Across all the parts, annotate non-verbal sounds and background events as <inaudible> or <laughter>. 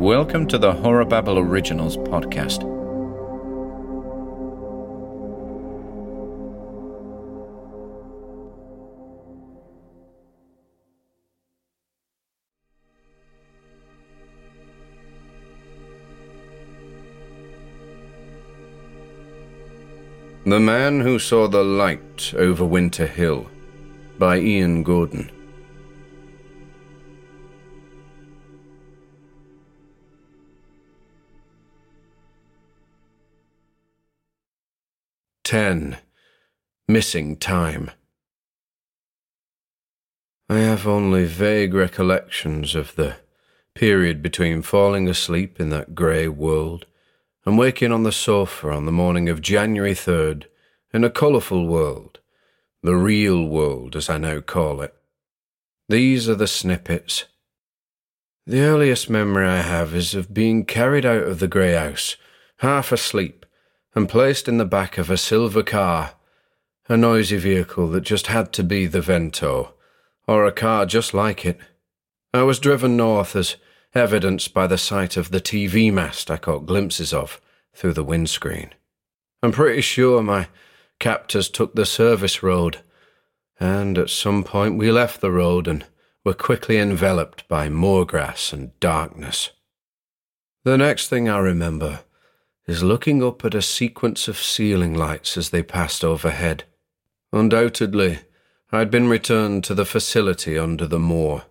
Welcome to the Horror Originals podcast. The Man Who Saw the Light Over Winter Hill by Ian Gordon. Ten. Missing time. I have only vague recollections of the period between falling asleep in that grey world and waking on the sofa on the morning of January 3rd in a colourful world, the real world as I now call it. These are the snippets. The earliest memory I have is of being carried out of the grey house, half asleep, and placed in the back of a silver car, a noisy vehicle that just had to be the Vento, or a car just like it. I was driven north as evidenced by the sight of the TV mast I caught glimpses of through the windscreen. I'm pretty sure my captors took the service road, and at some point we left the road and were quickly enveloped by moorgrass and darkness. The next thing I remember is looking up at a sequence of ceiling lights as they passed overhead. Undoubtedly, I had been returned to the facility under the moor.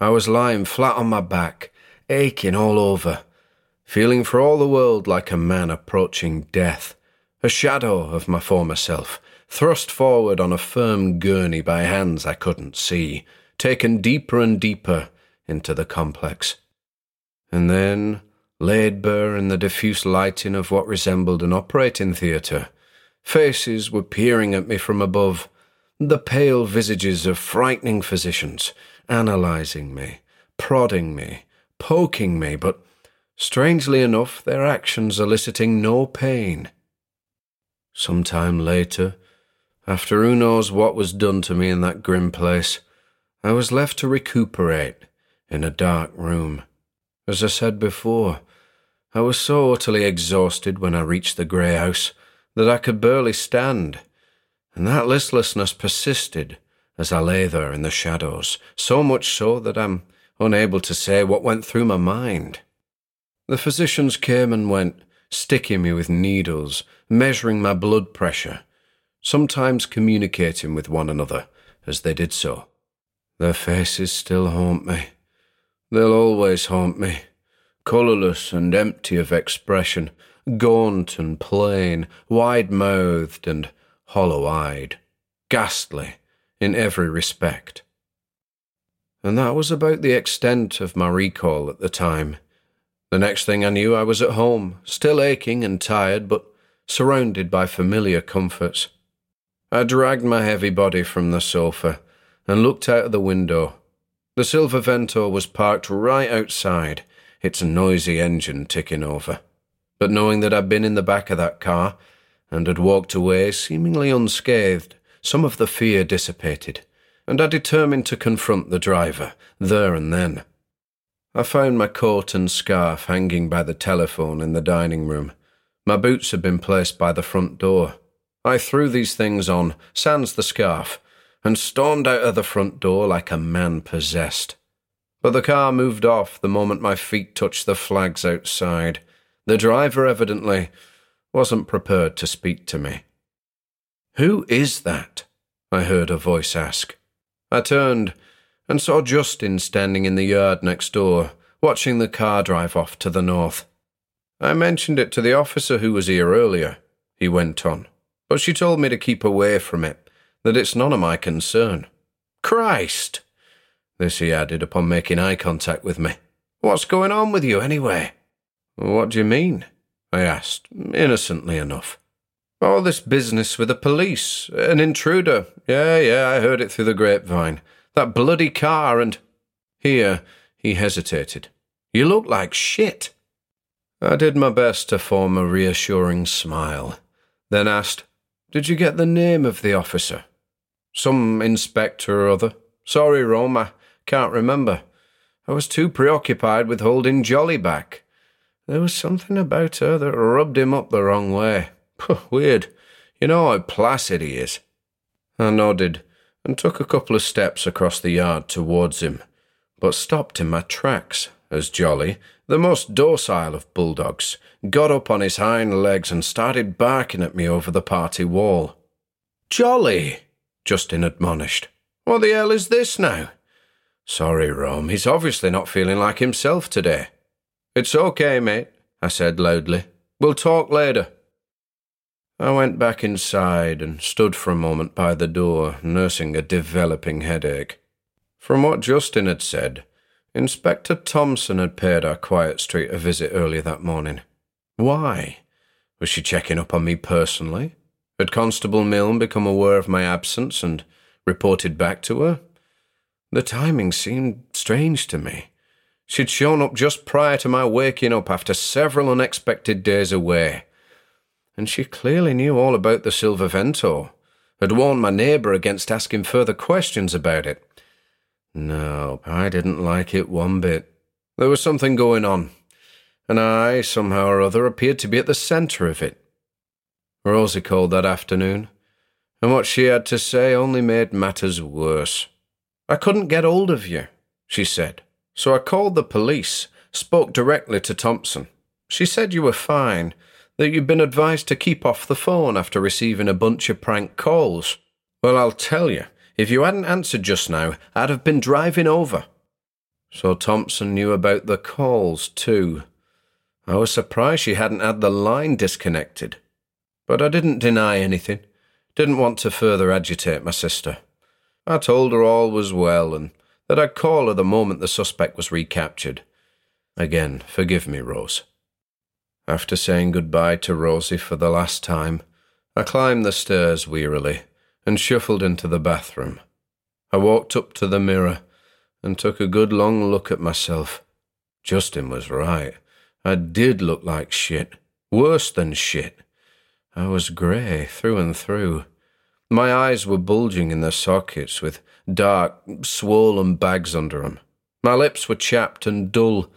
I was lying flat on my back, aching all over, feeling for all the world like a man approaching death, a shadow of my former self, thrust forward on a firm gurney by hands I couldn't see, taken deeper and deeper into the complex. And then laid bare in the diffuse lighting of what resembled an operating theatre. Faces were peering at me from above, the pale visages of frightening physicians, analysing me, prodding me, poking me, but strangely enough, their actions eliciting no pain. Some time later, after who knows what was done to me in that grim place, I was left to recuperate in a dark room. As I said before, I was so utterly exhausted when I reached the grey house that I could barely stand, and that listlessness persisted as I lay there in the shadows, so much so that I'm unable to say what went through my mind. The physicians came and went, sticking me with needles, measuring my blood pressure, sometimes communicating with one another as they did so. Their faces still haunt me. They'll always haunt me, colourless and empty of expression, gaunt and plain, wide mouthed and hollow eyed, ghastly in every respect. And that was about the extent of my recall at the time. The next thing I knew, I was at home, still aching and tired, but surrounded by familiar comforts. I dragged my heavy body from the sofa and looked out of the window the Silver Vento was parked right outside, its a noisy engine ticking over. But knowing that I'd been in the back of that car and had walked away seemingly unscathed, some of the fear dissipated, and I determined to confront the driver there and then. I found my coat and scarf hanging by the telephone in the dining room. My boots had been placed by the front door. I threw these things on, sans the scarf, and stormed out of the front door like a man possessed. But the car moved off the moment my feet touched the flags outside. The driver evidently wasn't prepared to speak to me. Who is that? I heard a voice ask. I turned and saw Justin standing in the yard next door, watching the car drive off to the north. I mentioned it to the officer who was here earlier, he went on, but she told me to keep away from it that it's none of my concern. Christ! This he added upon making eye contact with me. What's going on with you, anyway? What do you mean? I asked, innocently enough. All this business with the police, an intruder. Yeah, yeah, I heard it through the grapevine. That bloody car and. Here, he hesitated. You look like shit. I did my best to form a reassuring smile, then asked, Did you get the name of the officer? Some inspector or other. Sorry, Rome, I can't remember. I was too preoccupied with holding Jolly back. There was something about her that rubbed him up the wrong way. Weird. You know how placid he is. I nodded and took a couple of steps across the yard towards him, but stopped in my tracks as Jolly, the most docile of bulldogs, got up on his hind legs and started barking at me over the party wall. Jolly, Justin admonished. What the hell is this now? Sorry, Rome, he's obviously not feeling like himself today. It's okay, mate, I said loudly. We'll talk later. I went back inside and stood for a moment by the door, nursing a developing headache. From what Justin had said, Inspector Thompson had paid our Quiet Street a visit early that morning. Why? Was she checking up on me personally? Had Constable Milne become aware of my absence and reported back to her? The timing seemed strange to me. She'd shown up just prior to my waking up after several unexpected days away. And she clearly knew all about the Silver Vento, had warned my neighbour against asking further questions about it. No, I didn't like it one bit. There was something going on, and I, somehow or other, appeared to be at the centre of it. Rosie called that afternoon, and what she had to say only made matters worse. I couldn't get hold of you, she said, so I called the police, spoke directly to Thompson. She said you were fine, that you'd been advised to keep off the phone after receiving a bunch of prank calls. Well, I'll tell you, if you hadn't answered just now, I'd have been driving over. So Thompson knew about the calls, too. I was surprised she hadn't had the line disconnected. But I didn't deny anything. Didn't want to further agitate my sister. I told her all was well and that I'd call her the moment the suspect was recaptured. Again, forgive me, Rose. After saying goodbye to Rosie for the last time, I climbed the stairs wearily and shuffled into the bathroom. I walked up to the mirror and took a good long look at myself. Justin was right. I did look like shit. Worse than shit. I was grey through and through. My eyes were bulging in their sockets with dark, swollen bags under them. My lips were chapped and dull.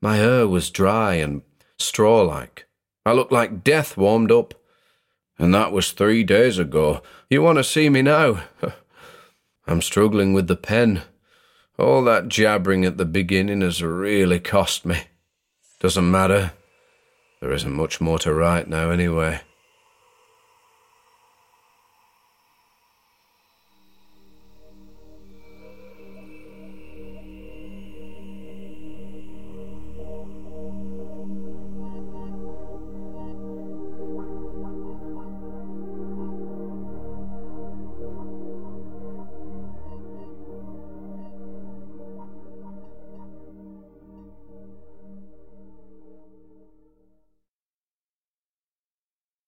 My hair was dry and straw like. I looked like death warmed up. And that was three days ago. You want to see me now? <laughs> I'm struggling with the pen. All that jabbering at the beginning has really cost me. Doesn't matter. There isn't much more to write now, anyway.